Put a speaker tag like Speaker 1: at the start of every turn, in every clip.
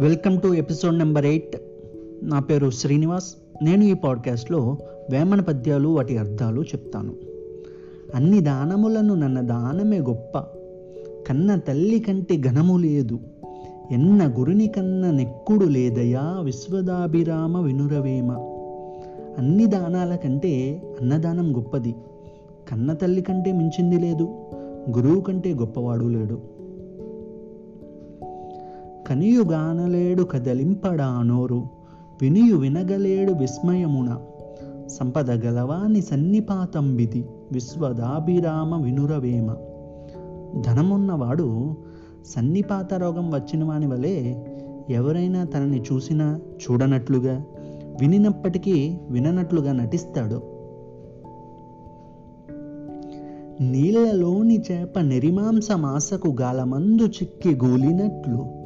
Speaker 1: Welcome to episode number eight. నా పేరు శ్రీనివాస్. నేను ఈ పాడ్కాస్ట్లో వేమన పద్యాలు వాటి అర్థాలు చెప్తాను. అన్ని దానములను నన్న దానమే గొప్ప. కన్న తల్లి కంటే ఘనము లేదు. ఎన్న గురుని కన్న నెక్కుడు లేదయా విశ్వదాభిరామ వినురవేమ. అన్ని దానాల కంటే అన్నదానం గొప్పది. కన్న తల్లి కంటే మించింది లేదు. గురువు కంటే గొప్పవాడు లేడు. కనియుగానలేడు కదలింపడా నోరు వినియు వినగలేడు విస్మయమున. సంపద గలవాని సన్నిపాతంబిది విశ్వదాభిరామ వినురవేమ. ధనమున్నవాడు సన్నిపాత రోగం వచ్చిన వాని వలె ఎవరైనా తనని చూసినా చూడనట్లుగా వినినప్పటికీ విననట్లుగా నటిస్తాడు. నీళ్ళలోని చేప నెరిమాంస మాసకు గాలమందు చిక్కి గూలినట్లు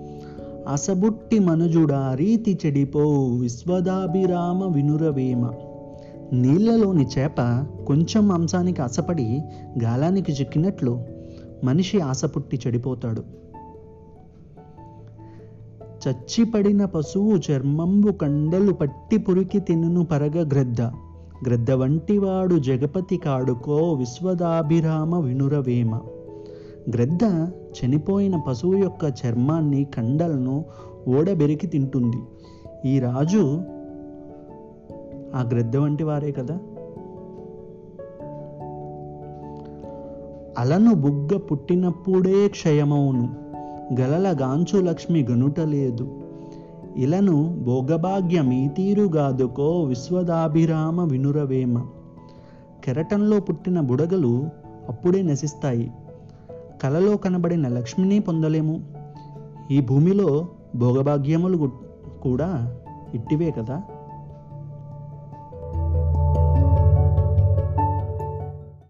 Speaker 1: అసబుట్టి మనుజుడా రీతి చెడిపో విశ్వదాభిరామ వినురవేమ. నీళ్ళలోని చేప కొంచెం మాంసానికి ఆశపడి గాలానికి చిక్కినట్లు మనిషి ఆశపుట్టి చెడిపోతాడు. చచ్చిపడిన పశువు చర్మంబు కండలు పట్టి పురికి తినును పరగ గ్రద్ద. గ్రద్ద వంటివాడు జగపతి కాడుకో విశ్వదాభిరామ వినురవేమ. గ్రద్ద చనిపోయిన పశువు యొక్క చర్మాన్ని కండలను ఓడబెరికి తింటుంది. ఈ రాజు ఆ గ్రద్ద వంటి వారే కదా? అలను బుగ్గ పుట్టినప్పుడే క్షయమవును గలల గాంచు లక్ష్మి గనుట లేదు. ఇలను భోగభాగ్యమీతీరుగాదుకో విశ్వదాభిరామ వినురవేమ. కెరటంలో పుట్టిన బుడగలు అప్పుడే నశిస్తాయి. కలలో కనబడిన లక్ష్మిని పొందలేము. ఈ భూమిలో భోగభాగ్యములు కూడా ఇట్టివే కదా?